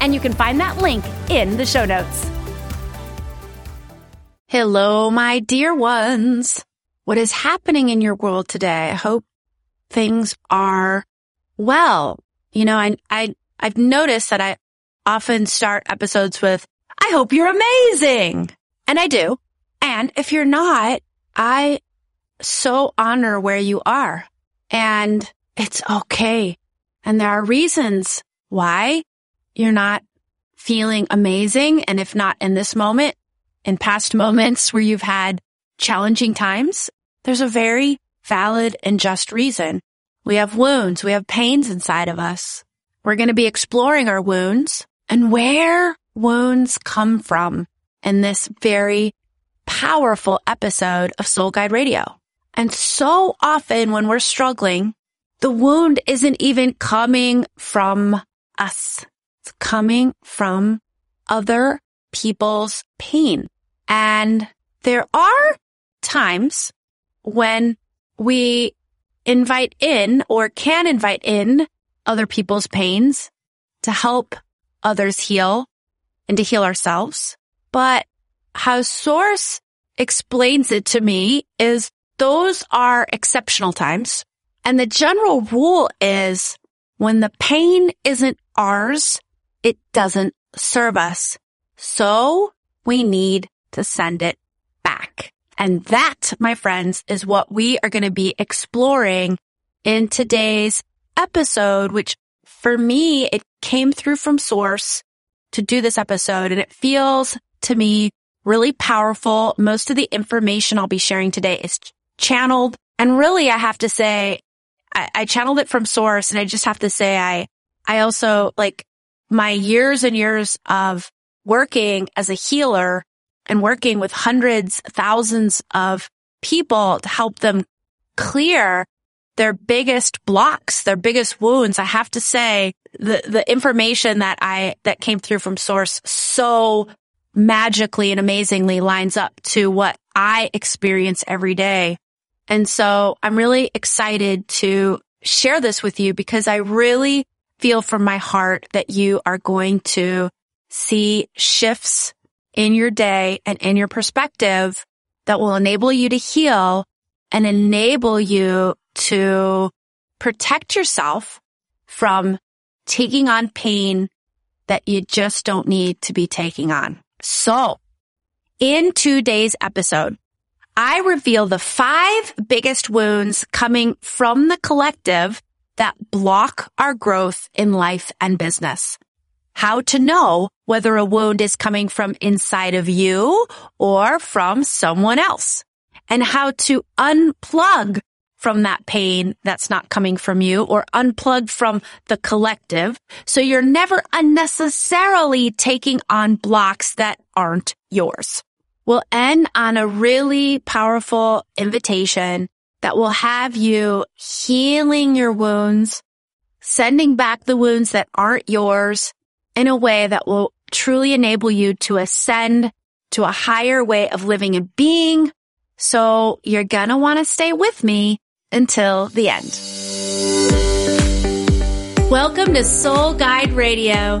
and you can find that link in the show notes. Hello, my dear ones. What is happening in your world today? I hope things are well. You know, I, I, I've noticed that I often start episodes with, I hope you're amazing. And I do. And if you're not, I so honor where you are and it's okay. And there are reasons why you're not feeling amazing. And if not in this moment, in past moments where you've had challenging times, there's a very valid and just reason. We have wounds. We have pains inside of us. We're going to be exploring our wounds and where wounds come from in this very powerful episode of Soul Guide Radio. And so often when we're struggling, the wound isn't even coming from us. Coming from other people's pain. And there are times when we invite in or can invite in other people's pains to help others heal and to heal ourselves. But how source explains it to me is those are exceptional times. And the general rule is when the pain isn't ours, it doesn't serve us. So we need to send it back. And that, my friends, is what we are going to be exploring in today's episode, which for me, it came through from source to do this episode and it feels to me really powerful. Most of the information I'll be sharing today is channeled. And really, I have to say, I, I channeled it from source and I just have to say, I, I also like my years and years of working as a healer and working with hundreds, thousands of people to help them clear their biggest blocks, their biggest wounds. I have to say the, the information that I, that came through from source so magically and amazingly lines up to what I experience every day. And so I'm really excited to share this with you because I really feel from my heart that you are going to see shifts in your day and in your perspective that will enable you to heal and enable you to protect yourself from taking on pain that you just don't need to be taking on. So in today's episode, I reveal the five biggest wounds coming from the collective that block our growth in life and business. How to know whether a wound is coming from inside of you or from someone else and how to unplug from that pain that's not coming from you or unplug from the collective. So you're never unnecessarily taking on blocks that aren't yours. We'll end on a really powerful invitation that will have you healing your wounds, sending back the wounds that aren't yours in a way that will truly enable you to ascend to a higher way of living and being. So you're gonna want to stay with me until the end. Welcome to Soul Guide Radio,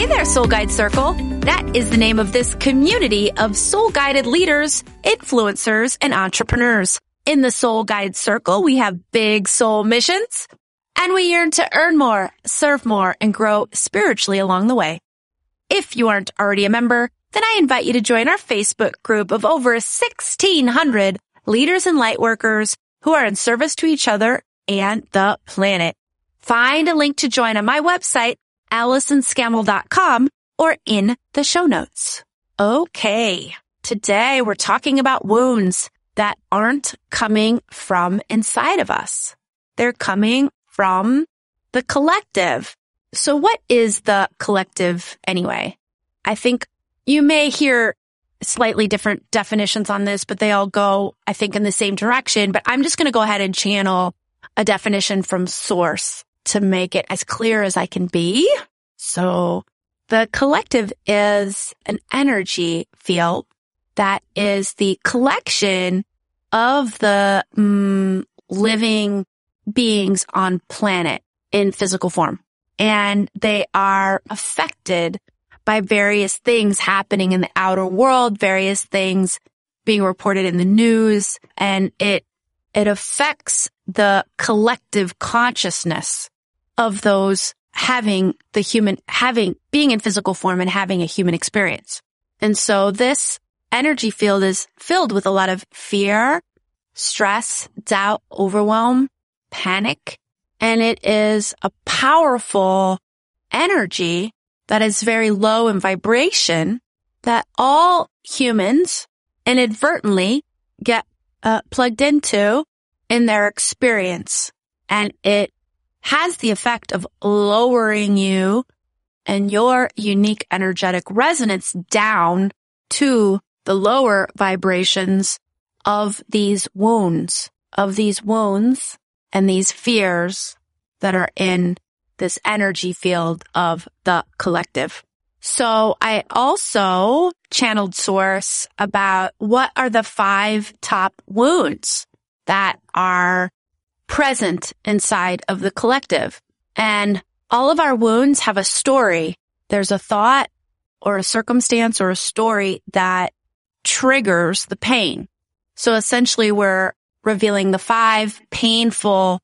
Hey there, Soul Guide Circle. That is the name of this community of soul guided leaders, influencers, and entrepreneurs. In the Soul Guide Circle, we have big soul missions and we yearn to earn more, serve more, and grow spiritually along the way. If you aren't already a member, then I invite you to join our Facebook group of over 1600 leaders and lightworkers who are in service to each other and the planet. Find a link to join on my website, AllisonScammell.com or in the show notes. Okay. Today we're talking about wounds that aren't coming from inside of us. They're coming from the collective. So what is the collective anyway? I think you may hear slightly different definitions on this, but they all go, I think, in the same direction. But I'm just going to go ahead and channel a definition from source to make it as clear as I can be. So the collective is an energy field that is the collection of the mm, living beings on planet in physical form. And they are affected by various things happening in the outer world, various things being reported in the news, and it, it affects the collective consciousness of those having the human, having, being in physical form and having a human experience. And so this energy field is filled with a lot of fear, stress, doubt, overwhelm, panic, and it is a powerful energy that is very low in vibration that all humans inadvertently get uh, plugged into in their experience. And it has the effect of lowering you and your unique energetic resonance down to the lower vibrations of these wounds, of these wounds and these fears that are in this energy field of the collective. So I also channeled source about what are the five top wounds that are present inside of the collective. And all of our wounds have a story. There's a thought or a circumstance or a story that triggers the pain. So essentially we're revealing the five painful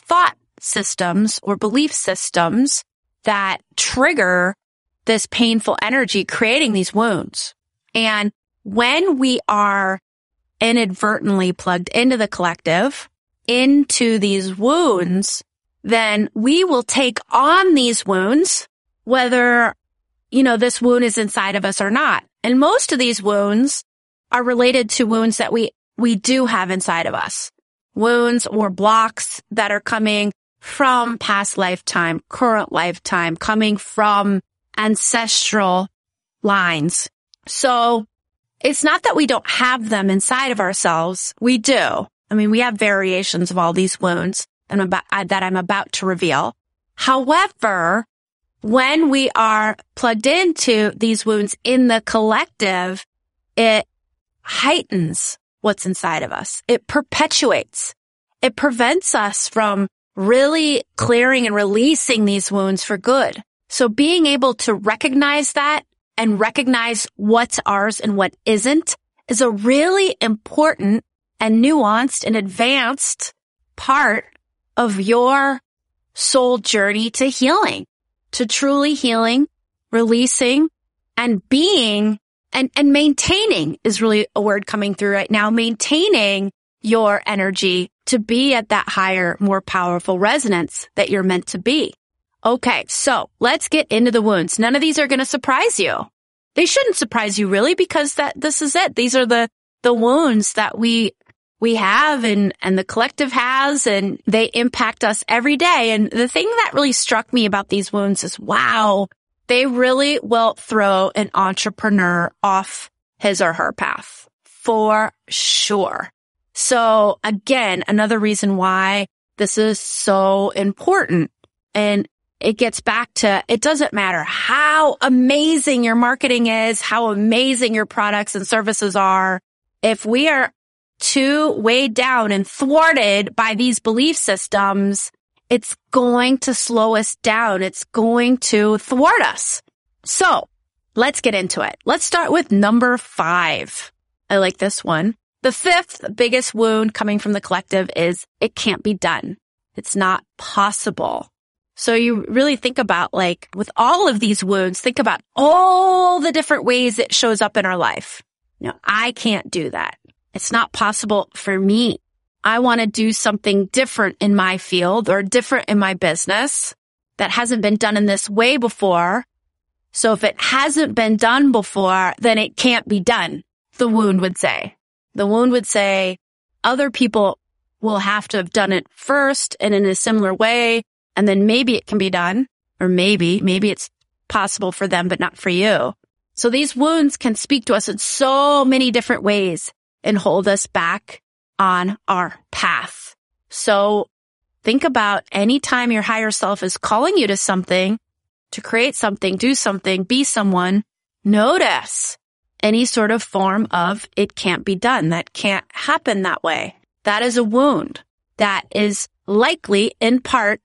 thought systems or belief systems that trigger this painful energy, creating these wounds. And when we are inadvertently plugged into the collective, into these wounds, then we will take on these wounds, whether, you know, this wound is inside of us or not. And most of these wounds are related to wounds that we, we do have inside of us. Wounds or blocks that are coming from past lifetime, current lifetime, coming from ancestral lines. So it's not that we don't have them inside of ourselves. We do. I mean, we have variations of all these wounds and about, that I'm about to reveal. However, when we are plugged into these wounds in the collective, it heightens what's inside of us. It perpetuates. It prevents us from really clearing and releasing these wounds for good. So being able to recognize that and recognize what's ours and what isn't is a really important and nuanced and advanced part of your soul journey to healing, to truly healing, releasing and being and, and maintaining is really a word coming through right now, maintaining your energy to be at that higher, more powerful resonance that you're meant to be. Okay. So let's get into the wounds. None of these are going to surprise you. They shouldn't surprise you really because that this is it. These are the, the wounds that we, we have and, and the collective has and they impact us every day. And the thing that really struck me about these wounds is wow, they really will throw an entrepreneur off his or her path for sure. So again, another reason why this is so important. And it gets back to it doesn't matter how amazing your marketing is, how amazing your products and services are. If we are too weighed down and thwarted by these belief systems, it's going to slow us down. It's going to thwart us. So let's get into it. Let's start with number five. I like this one. The fifth biggest wound coming from the collective is it can't be done. It's not possible. So you really think about like with all of these wounds, think about all the different ways it shows up in our life. No, I can't do that. It's not possible for me. I want to do something different in my field or different in my business that hasn't been done in this way before. So if it hasn't been done before, then it can't be done. The wound would say, the wound would say other people will have to have done it first and in a similar way. And then maybe it can be done or maybe, maybe it's possible for them, but not for you. So these wounds can speak to us in so many different ways and hold us back on our path. So think about any time your higher self is calling you to something, to create something, do something, be someone, notice any sort of form of it can't be done. That can't happen that way. That is a wound that is likely in part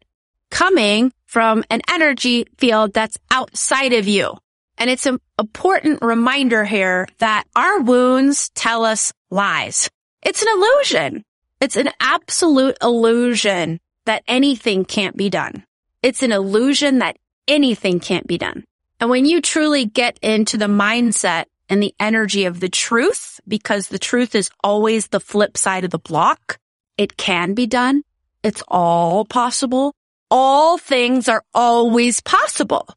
coming from an energy field that's outside of you. And it's an important reminder here that our wounds tell us lies. It's an illusion. It's an absolute illusion that anything can't be done. It's an illusion that anything can't be done. And when you truly get into the mindset and the energy of the truth, because the truth is always the flip side of the block, it can be done. It's all possible. All things are always possible.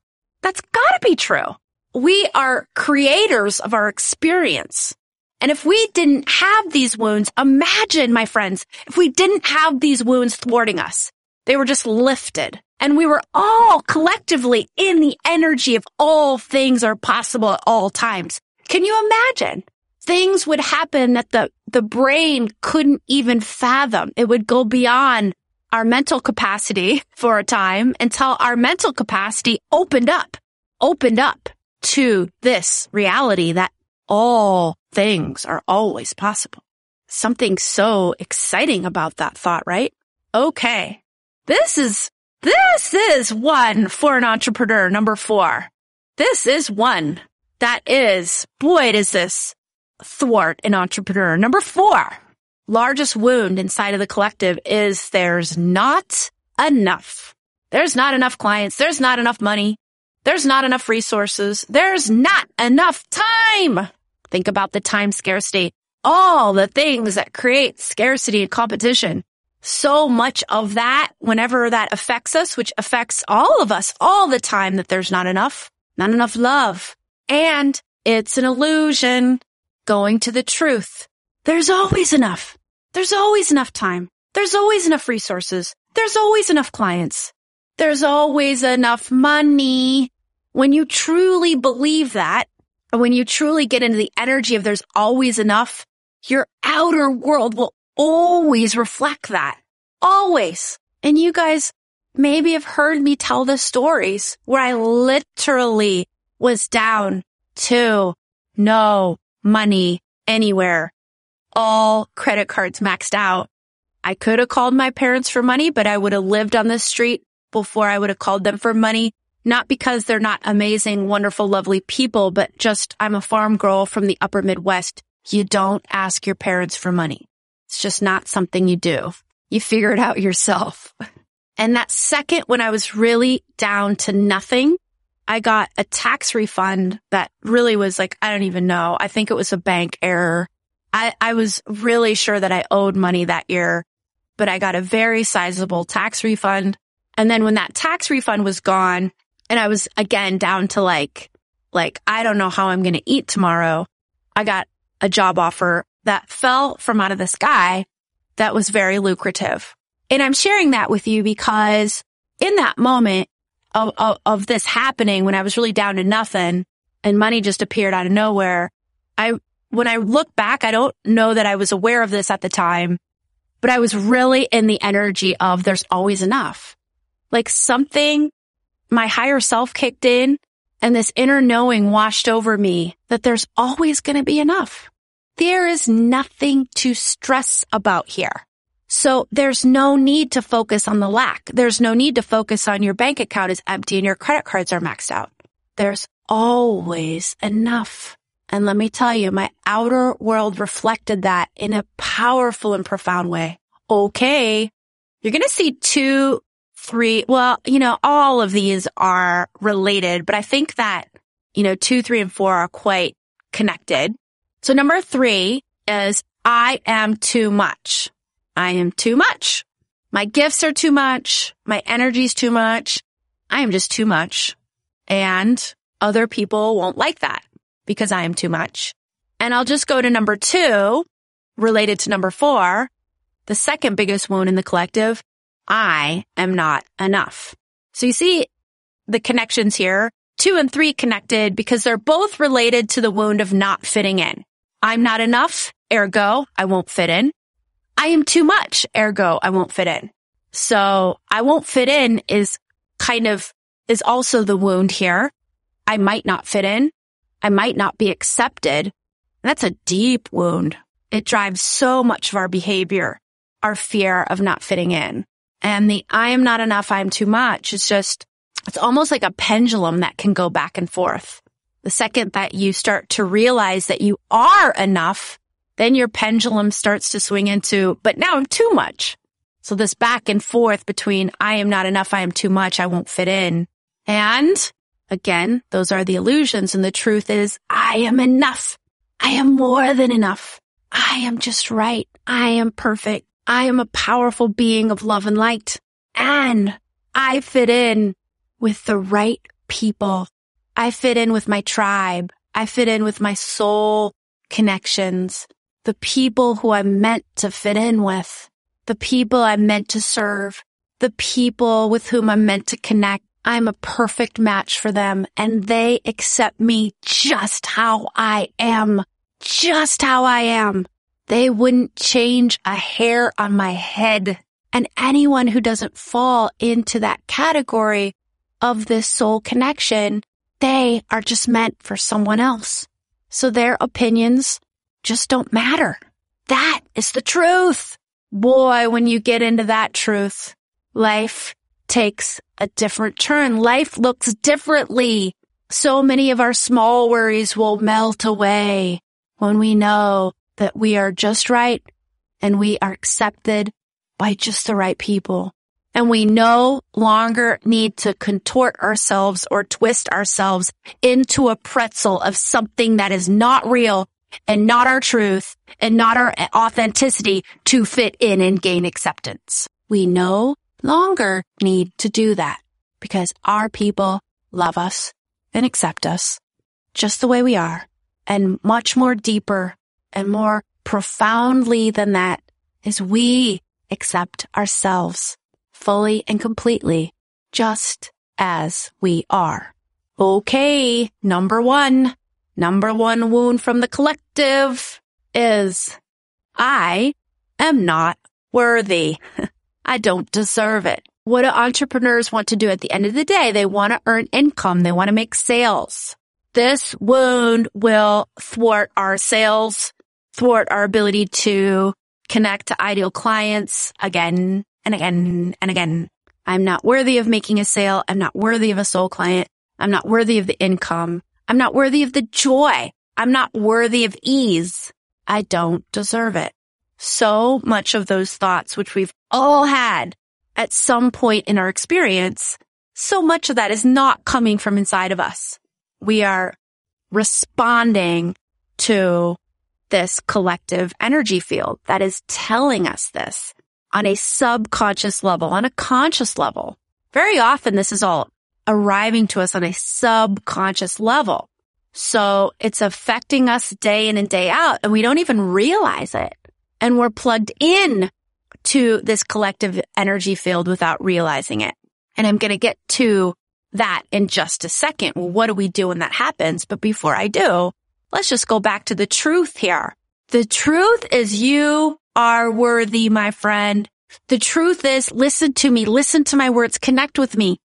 That's gotta be true. We are creators of our experience. And if we didn't have these wounds, imagine, my friends, if we didn't have these wounds thwarting us, they were just lifted and we were all collectively in the energy of all things are possible at all times. Can you imagine? Things would happen that the, the brain couldn't even fathom. It would go beyond our mental capacity for a time until our mental capacity opened up, opened up to this reality that all things are always possible. Something so exciting about that thought, right? Okay. This is, this is one for an entrepreneur. Number four. This is one that is, boy, does this thwart an entrepreneur. Number four. Largest wound inside of the collective is there's not enough. There's not enough clients. There's not enough money. There's not enough resources. There's not enough time. Think about the time scarcity. All the things that create scarcity and competition. So much of that, whenever that affects us, which affects all of us all the time, that there's not enough, not enough love. And it's an illusion going to the truth. There's always enough. There's always enough time. There's always enough resources. There's always enough clients. There's always enough money. When you truly believe that, and when you truly get into the energy of there's always enough, your outer world will always reflect that. Always. And you guys maybe have heard me tell the stories where I literally was down to no money anywhere. All credit cards maxed out. I could have called my parents for money, but I would have lived on the street before I would have called them for money. Not because they're not amazing, wonderful, lovely people, but just I'm a farm girl from the upper Midwest. You don't ask your parents for money. It's just not something you do. You figure it out yourself. And that second, when I was really down to nothing, I got a tax refund that really was like, I don't even know. I think it was a bank error. I, I was really sure that I owed money that year, but I got a very sizable tax refund. And then when that tax refund was gone, and I was again down to like, like, I don't know how I'm going to eat tomorrow. I got a job offer that fell from out of the sky that was very lucrative. And I'm sharing that with you because in that moment of, of, of this happening, when I was really down to nothing and money just appeared out of nowhere, I, when I look back, I don't know that I was aware of this at the time, but I was really in the energy of there's always enough. Like something my higher self kicked in and this inner knowing washed over me that there's always going to be enough. There is nothing to stress about here. So there's no need to focus on the lack. There's no need to focus on your bank account is empty and your credit cards are maxed out. There's always enough. And let me tell you, my outer world reflected that in a powerful and profound way. Okay. You're going to see two three, well, you know, all of these are related, but I think that, you know, two, three, and four are quite connected. So number three is I am too much. I am too much. My gifts are too much. My energy is too much. I am just too much. And other people won't like that because I am too much. And I'll just go to number two related to number four. The second biggest wound in the collective. I am not enough. So you see the connections here, two and three connected because they're both related to the wound of not fitting in. I'm not enough. Ergo, I won't fit in. I am too much. Ergo, I won't fit in. So I won't fit in is kind of, is also the wound here. I might not fit in. I might not be accepted. That's a deep wound. It drives so much of our behavior, our fear of not fitting in. And the I am not enough, I am too much is just, it's almost like a pendulum that can go back and forth. The second that you start to realize that you are enough, then your pendulum starts to swing into, but now I'm too much. So this back and forth between I am not enough, I am too much, I won't fit in. And again, those are the illusions. And the truth is I am enough. I am more than enough. I am just right. I am perfect. I am a powerful being of love and light. And I fit in with the right people. I fit in with my tribe. I fit in with my soul connections the people who I'm meant to fit in with, the people I'm meant to serve, the people with whom I'm meant to connect. I'm a perfect match for them and they accept me just how I am, just how I am. They wouldn't change a hair on my head. And anyone who doesn't fall into that category of this soul connection, they are just meant for someone else. So their opinions just don't matter. That is the truth. Boy, when you get into that truth, life takes a different turn. Life looks differently. So many of our small worries will melt away when we know that we are just right and we are accepted by just the right people. And we no longer need to contort ourselves or twist ourselves into a pretzel of something that is not real and not our truth and not our authenticity to fit in and gain acceptance. We no longer need to do that because our people love us and accept us just the way we are and much more deeper and more profoundly than that is we accept ourselves fully and completely just as we are. Okay. Number one. Number one wound from the collective is I am not worthy. I don't deserve it. What do entrepreneurs want to do at the end of the day? They want to earn income. They want to make sales. This wound will thwart our sales, thwart our ability to connect to ideal clients again and again and again. I'm not worthy of making a sale. I'm not worthy of a soul client. I'm not worthy of the income. I'm not worthy of the joy. I'm not worthy of ease. I don't deserve it. So much of those thoughts, which we've all had at some point in our experience, so much of that is not coming from inside of us. We are responding to this collective energy field that is telling us this on a subconscious level, on a conscious level. Very often this is all arriving to us on a subconscious level. So it's affecting us day in and day out and we don't even realize it. And we're plugged in to this collective energy field without realizing it. And I'm going to get to that in just a second. Well, what do we do when that happens? But before I do, let's just go back to the truth here. The truth is you are worthy, my friend. The truth is listen to me, listen to my words, connect with me.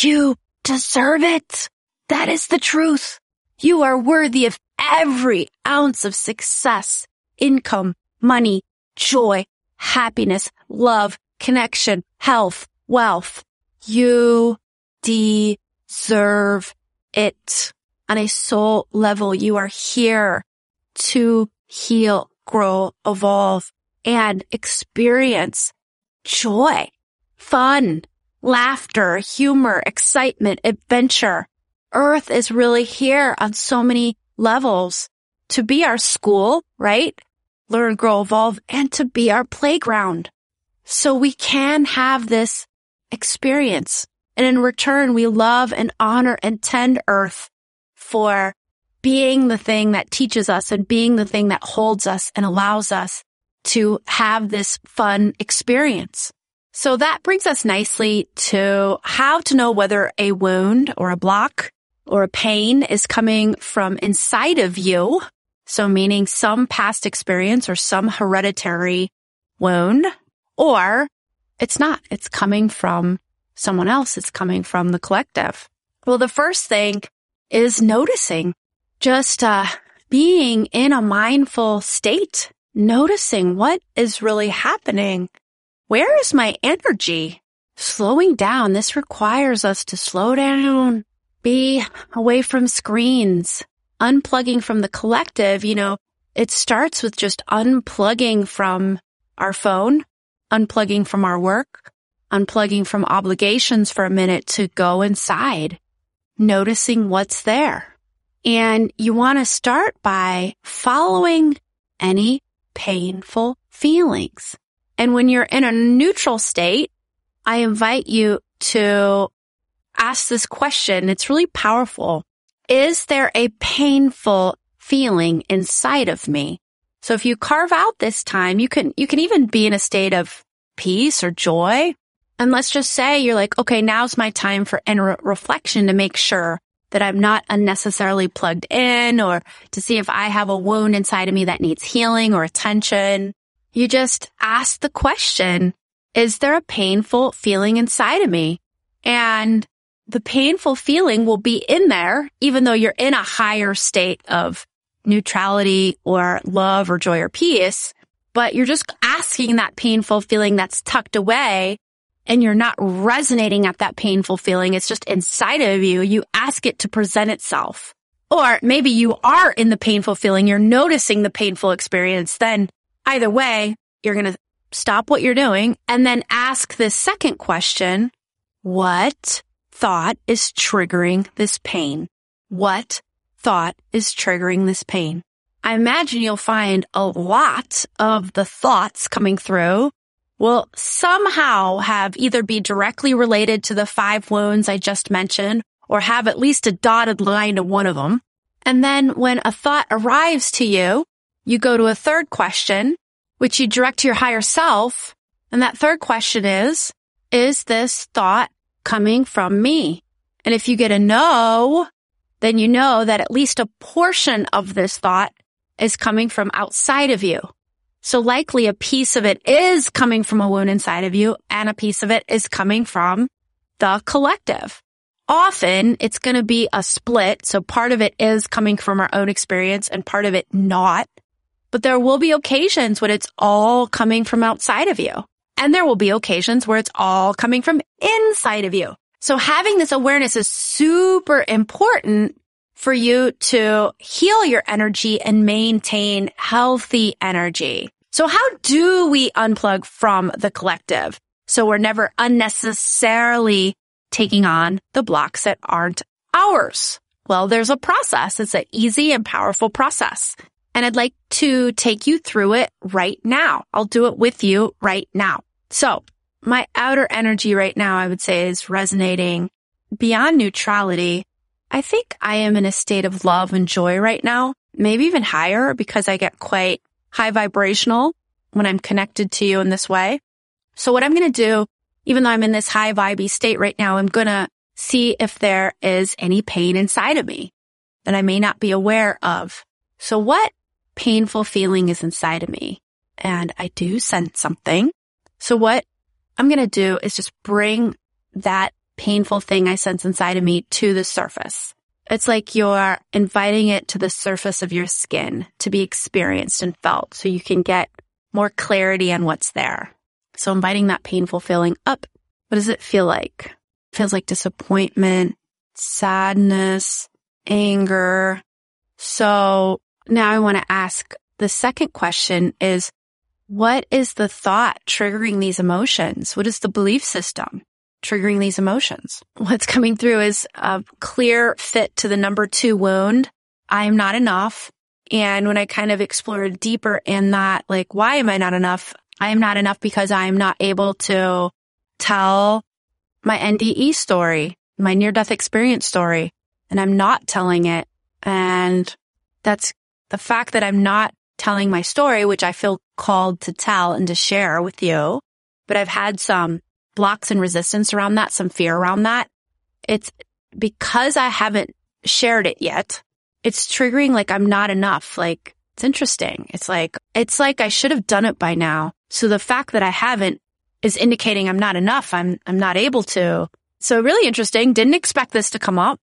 You deserve it. That is the truth. You are worthy of every ounce of success, income, money, joy, happiness, love, connection, health, wealth. You deserve it. On a soul level, you are here to heal, grow, evolve, and experience joy, fun, laughter, humor, excitement, adventure. Earth is really here on so many levels to be our school, right? Learn, grow, evolve, and to be our playground. So we can have this experience. And in return, we love and honor and tend earth for being the thing that teaches us and being the thing that holds us and allows us to have this fun experience. So that brings us nicely to how to know whether a wound or a block or a pain is coming from inside of you. So meaning some past experience or some hereditary wound or it's not. It's coming from someone else. It's coming from the collective. Well, the first thing is noticing just, uh, being in a mindful state, noticing what is really happening. Where is my energy? Slowing down. This requires us to slow down, be away from screens, unplugging from the collective. You know, it starts with just unplugging from our phone, unplugging from our work, unplugging from obligations for a minute to go inside, noticing what's there. And you want to start by following any painful feelings. And when you're in a neutral state, I invite you to ask this question. It's really powerful. Is there a painful feeling inside of me? So if you carve out this time, you can, you can even be in a state of peace or joy. And let's just say you're like, okay, now's my time for inner reflection to make sure that I'm not unnecessarily plugged in or to see if I have a wound inside of me that needs healing or attention. You just ask the question, is there a painful feeling inside of me? And the painful feeling will be in there, even though you're in a higher state of neutrality or love or joy or peace, but you're just asking that painful feeling that's tucked away and you're not resonating at that painful feeling. It's just inside of you. You ask it to present itself. Or maybe you are in the painful feeling. You're noticing the painful experience. Then either way, you're going to stop what you're doing and then ask this second question. What thought is triggering this pain? What thought is triggering this pain. I imagine you'll find a lot of the thoughts coming through will somehow have either be directly related to the five wounds I just mentioned or have at least a dotted line to one of them. And then when a thought arrives to you, you go to a third question, which you direct to your higher self. And that third question is, is this thought coming from me? And if you get a no, then you know that at least a portion of this thought is coming from outside of you. So likely a piece of it is coming from a wound inside of you and a piece of it is coming from the collective. Often it's going to be a split. So part of it is coming from our own experience and part of it not. But there will be occasions when it's all coming from outside of you. And there will be occasions where it's all coming from inside of you. So having this awareness is super important for you to heal your energy and maintain healthy energy. So how do we unplug from the collective? So we're never unnecessarily taking on the blocks that aren't ours. Well, there's a process. It's an easy and powerful process. And I'd like to take you through it right now. I'll do it with you right now. So my outer energy right now, I would say is resonating beyond neutrality. I think I am in a state of love and joy right now, maybe even higher because I get quite high vibrational when I'm connected to you in this way. So what I'm going to do, even though I'm in this high vibey state right now, I'm going to see if there is any pain inside of me that I may not be aware of. So what painful feeling is inside of me? And I do sense something. So what I'm going to do is just bring that painful thing I sense inside of me to the surface. It's like you're inviting it to the surface of your skin to be experienced and felt so you can get more clarity on what's there. So inviting that painful feeling up. What does it feel like? It feels like disappointment, sadness, anger. So now I want to ask the second question is what is the thought triggering these emotions? What is the belief system? triggering these emotions. What's coming through is a clear fit to the number two wound. I am not enough. And when I kind of explored deeper in that, like, why am I not enough? I am not enough because I am not able to tell my NDE story, my near death experience story, and I'm not telling it. And that's the fact that I'm not telling my story, which I feel called to tell and to share with you. But I've had some blocks and resistance around that, some fear around that. It's because I haven't shared it yet. It's triggering like I'm not enough. Like it's interesting. It's like, it's like I should have done it by now. So the fact that I haven't is indicating I'm not enough. I'm, I'm not able to. So really interesting. Didn't expect this to come up,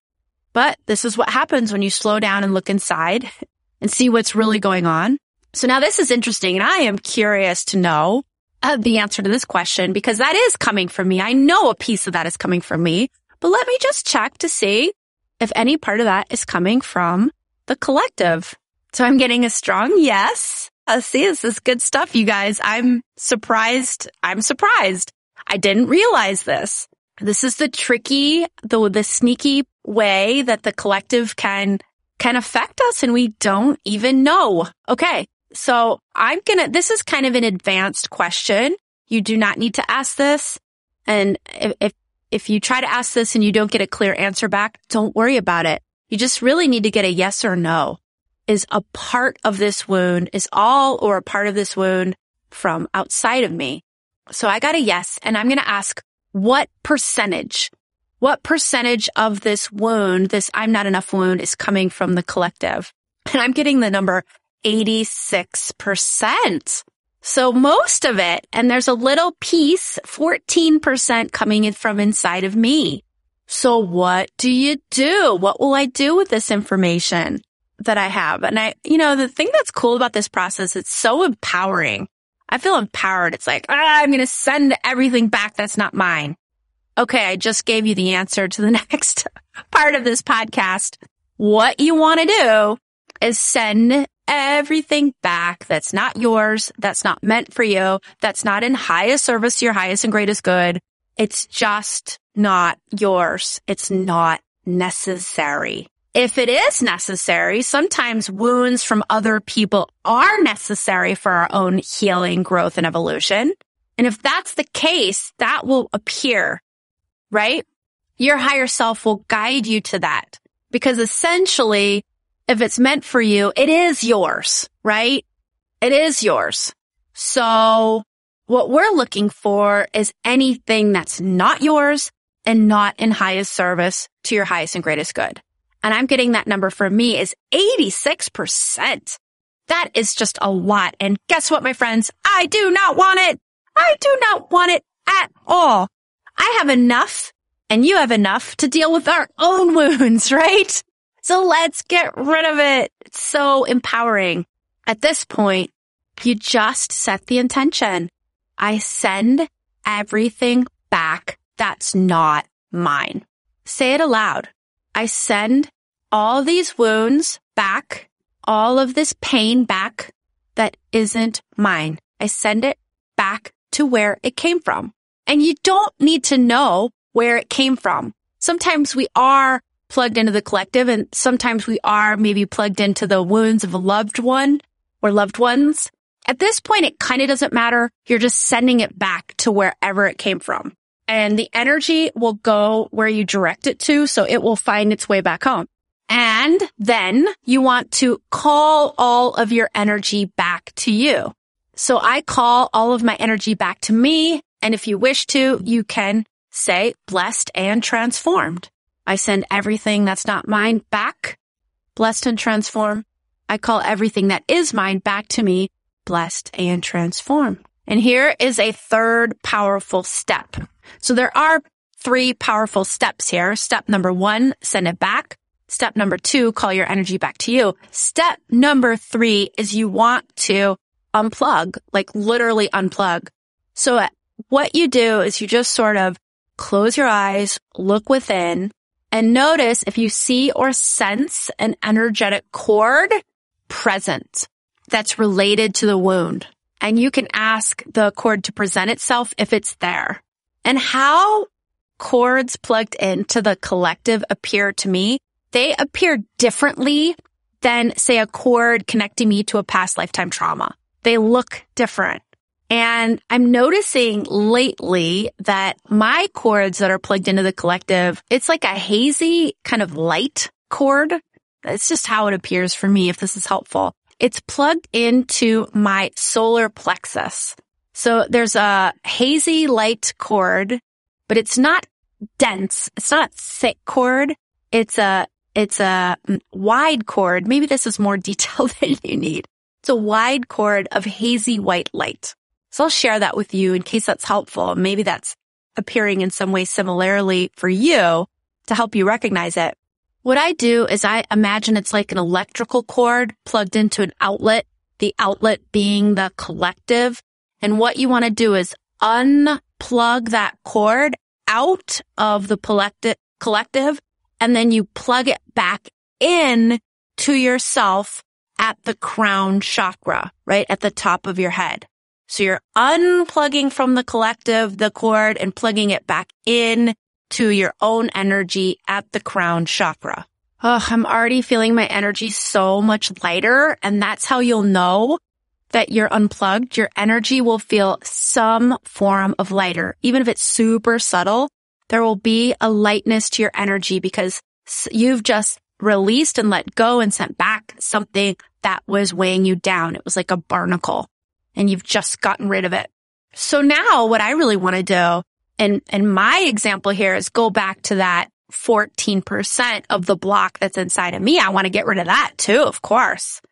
but this is what happens when you slow down and look inside and see what's really going on. So now this is interesting and I am curious to know uh, the answer to this question because that is coming from me. I know a piece of that is coming from me, but let me just check to see if any part of that is coming from the collective. So I'm getting a strong yes. Uh, see, this is good stuff, you guys. I'm surprised. I'm surprised. I didn't realize this. This is the tricky, the, the sneaky way that the collective can, can affect us and we don't even know. Okay. So I'm gonna, this is kind of an advanced question. You do not need to ask this. And if, if, if you try to ask this and you don't get a clear answer back, don't worry about it. You just really need to get a yes or no. Is a part of this wound, is all or a part of this wound from outside of me. So I got a yes and I'm going to ask what percentage, what percentage of this wound, this I'm not enough wound is coming from the collective? And I'm getting the number 86%. So most of it, and there's a little piece, 14% coming in from inside of me. So what do you do? What will I do with this information that I have? And I, you know, the thing that's cool about this process, it's so empowering. I feel empowered. It's like, ah, I'm going to send everything back that's not mine. Okay. I just gave you the answer to the next part of this podcast. What you want to do is send everything back that's not yours, that's not meant for you, that's not in highest service to your highest and greatest good. It's just not yours. It's not necessary. If it is necessary, sometimes wounds from other people are necessary for our own healing, growth, and evolution. And if that's the case, that will appear, right? Your higher self will guide you to that because essentially if it's meant for you, it is yours, right? It is yours. So what we're looking for is anything that's not yours and not in highest service to your highest and greatest good. And I'm getting that number for me is 86%. That is just a lot. And guess what, my friends? I do not want it. I do not want it at all. I have enough and you have enough to deal with our own wounds, right? So let's get rid of it. It's so empowering. At this point, you just set the intention. I send everything back that's not mine. Say it aloud. I send all these wounds back, all of this pain back that isn't mine. I send it back to where it came from. And you don't need to know where it came from. Sometimes we are plugged into the collective and sometimes we are maybe plugged into the wounds of a loved one or loved ones. At this point, it kind of doesn't matter. You're just sending it back to wherever it came from and the energy will go where you direct it to. So it will find its way back home. And then you want to call all of your energy back to you. So I call all of my energy back to me. And if you wish to, you can say blessed and transformed. I send everything that's not mine back, blessed and transform. I call everything that is mine back to me, blessed and transform. And here is a third powerful step. So there are three powerful steps here. Step number one, send it back. Step number two, call your energy back to you. Step number three is you want to unplug, like literally unplug. So what you do is you just sort of close your eyes, look within, and notice if you see or sense an energetic cord present that's related to the wound. And you can ask the cord to present itself if it's there. And how cords plugged into the collective appear to me, they appear differently than say a cord connecting me to a past lifetime trauma. They look different. And I'm noticing lately that my cords that are plugged into the collective, it's like a hazy kind of light cord. That's just how it appears for me, if this is helpful. It's plugged into my solar plexus. So there's a hazy light cord, but it's not dense. It's not a thick cord. It's a, it's a wide cord. Maybe this is more detail than you need. It's a wide cord of hazy white light. So I'll share that with you in case that's helpful. Maybe that's appearing in some way similarly for you to help you recognize it. What I do is I imagine it's like an electrical cord plugged into an outlet, the outlet being the collective. And what you want to do is unplug that cord out of the collective and then you plug it back in to yourself at the crown chakra, right at the top of your head. So you're unplugging from the collective, the cord and plugging it back in to your own energy at the crown chakra. Oh, I'm already feeling my energy so much lighter. And that's how you'll know that you're unplugged. Your energy will feel some form of lighter. Even if it's super subtle, there will be a lightness to your energy because you've just released and let go and sent back something that was weighing you down. It was like a barnacle and you've just gotten rid of it. So now what I really want to do and, and my example here is go back to that 14% of the block that's inside of me. I want to get rid of that too, of course.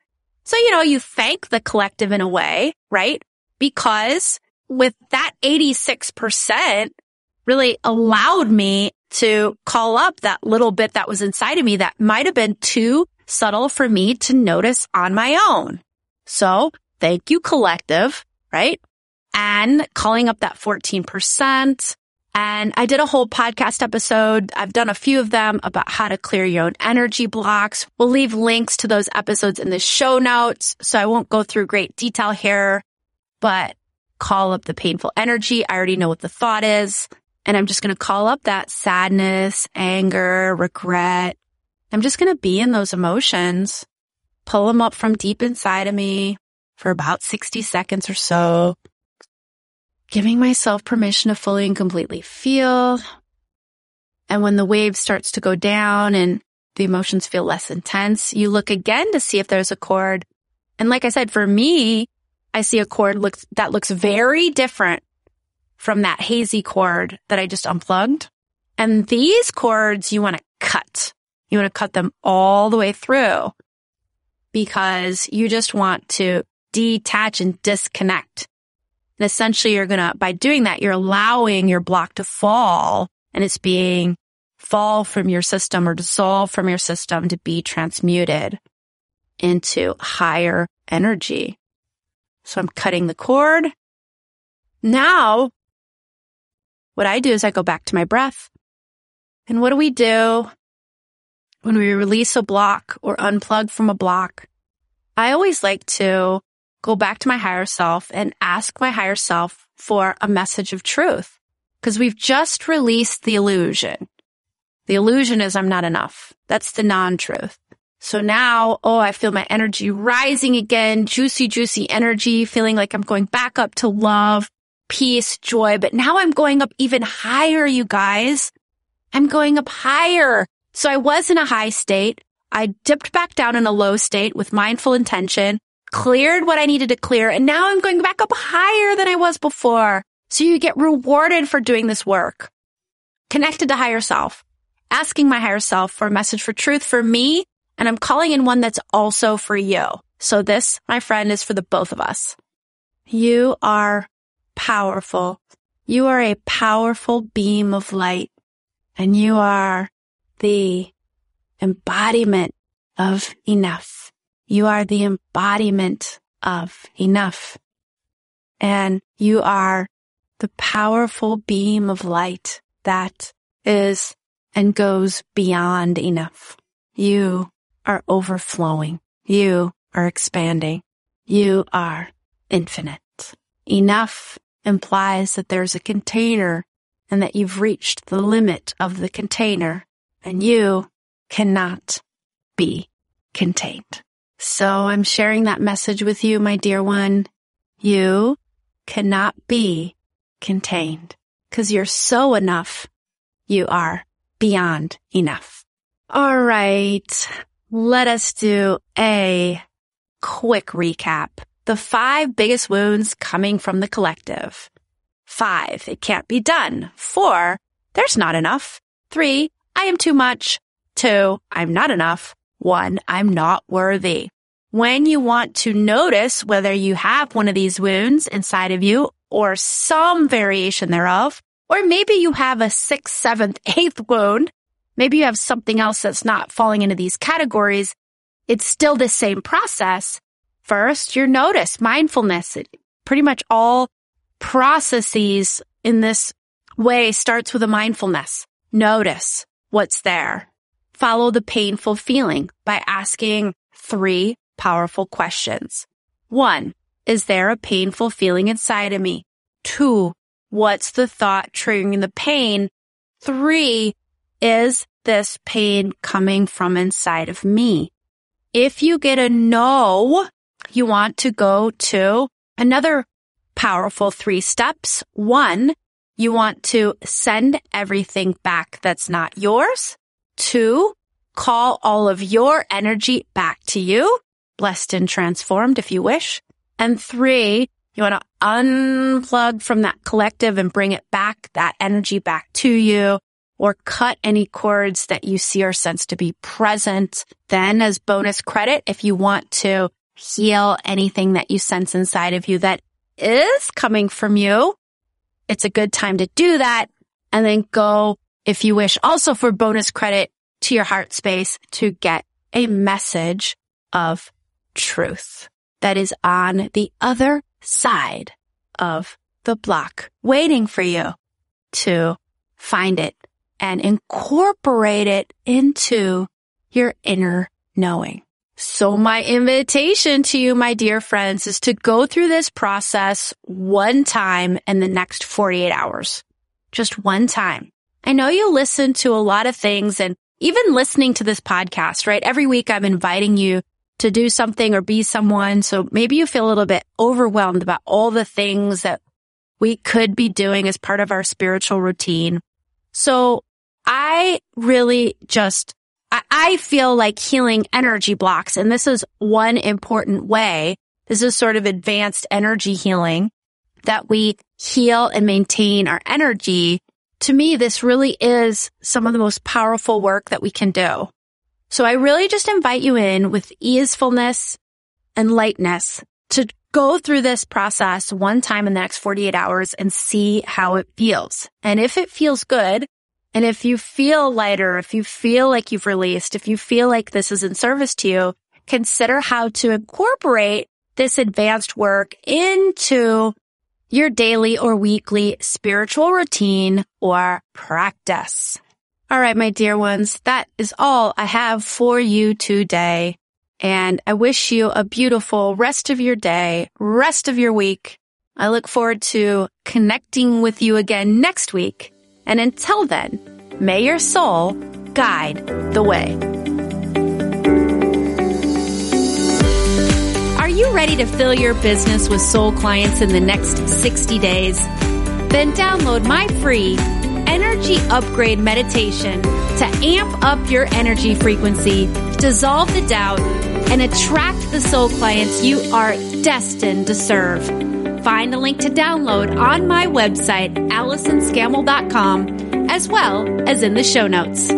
So, you know, you thank the collective in a way, right? Because with that 86% really allowed me to call up that little bit that was inside of me that might have been too subtle for me to notice on my own. So thank you collective, right? And calling up that 14%. And I did a whole podcast episode. I've done a few of them about how to clear your own energy blocks. We'll leave links to those episodes in the show notes. So I won't go through great detail here, but call up the painful energy. I already know what the thought is. And I'm just going to call up that sadness, anger, regret. I'm just going to be in those emotions, pull them up from deep inside of me, for about 60 seconds or so, giving myself permission to fully and completely feel. And when the wave starts to go down and the emotions feel less intense, you look again to see if there's a cord. And like I said, for me, I see a cord looks, that looks very different from that hazy cord that I just unplugged. And these cords you want to cut. You want to cut them all the way through because you just want to detach and disconnect. And essentially you're going to, by doing that, you're allowing your block to fall and it's being fall from your system or dissolve from your system to be transmuted into higher energy. So I'm cutting the cord. Now, what I do is I go back to my breath. And what do we do when we release a block or unplug from a block? I always like to go back to my higher self and ask my higher self for a message of truth. Cause we've just released the illusion. The illusion is I'm not enough. That's the non-truth. So now, oh, I feel my energy rising again, juicy, juicy energy, feeling like I'm going back up to love, peace, joy. But now I'm going up even higher, you guys. I'm going up higher. So I was in a high state. I dipped back down in a low state with mindful intention cleared what I needed to clear, and now I'm going back up higher than I was before. So you get rewarded for doing this work. Connected to higher self, asking my higher self for a message for truth for me, and I'm calling in one that's also for you. So this, my friend, is for the both of us. You are powerful. You are a powerful beam of light and you are the embodiment of enough. You are the embodiment of enough. And you are the powerful beam of light that is and goes beyond enough. You are overflowing. You are expanding. You are infinite. Enough implies that there's a container and that you've reached the limit of the container and you cannot be contained. So I'm sharing that message with you, my dear one. You cannot be contained because you're so enough. You are beyond enough. All right. Let us do a quick recap. The five biggest wounds coming from the collective. Five, it can't be done. Four, there's not enough. Three, I am too much. Two, I'm not enough. One, I'm not worthy. When you want to notice whether you have one of these wounds inside of you or some variation thereof, or maybe you have a sixth, seventh, eighth wound, maybe you have something else that's not falling into these categories. It's still the same process. First, your notice, mindfulness. Pretty much all processes in this way starts with a mindfulness. Notice what's there. Follow the painful feeling by asking three powerful questions. One, is there a painful feeling inside of me? Two, what's the thought triggering the pain? Three, is this pain coming from inside of me? If you get a no, you want to go to another powerful three steps. One, you want to send everything back that's not yours. Two, call all of your energy back to you, blessed and transformed if you wish. And three, you want to unplug from that collective and bring it back, that energy back to you or cut any cords that you see or sense to be present. Then as bonus credit, if you want to heal anything that you sense inside of you that is coming from you, it's a good time to do that. And then go, if you wish, also for bonus credit to your heart space to get a message of truth that is on the other side of the block waiting for you to find it and incorporate it into your inner knowing. So my invitation to you, my dear friends, is to go through this process one time in the next 48 hours. Just one time. I know you listen to a lot of things and even listening to this podcast, right? Every week I'm inviting you to do something or be someone. So maybe you feel a little bit overwhelmed about all the things that we could be doing as part of our spiritual routine. So I really just I feel like healing energy blocks. And this is one important way. This is sort of advanced energy healing that we heal and maintain our energy. To me, this really is some of the most powerful work that we can do. So I really just invite you in with easefulness and lightness to go through this process one time in the next 48 hours and see how it feels. And if it feels good, and if you feel lighter, if you feel like you've released, if you feel like this is in service to you, consider how to incorporate this advanced work into your daily or weekly spiritual routine or practice. All right, my dear ones, that is all I have for you today. And I wish you a beautiful rest of your day, rest of your week. I look forward to connecting with you again next week and until then, may your soul guide the way. Ready to fill your business with soul clients in the next 60 days? Then download my free energy upgrade meditation to amp up your energy frequency, dissolve the doubt, and attract the soul clients you are destined to serve. Find the link to download on my website, AllisonScammell.com, as well as in the show notes.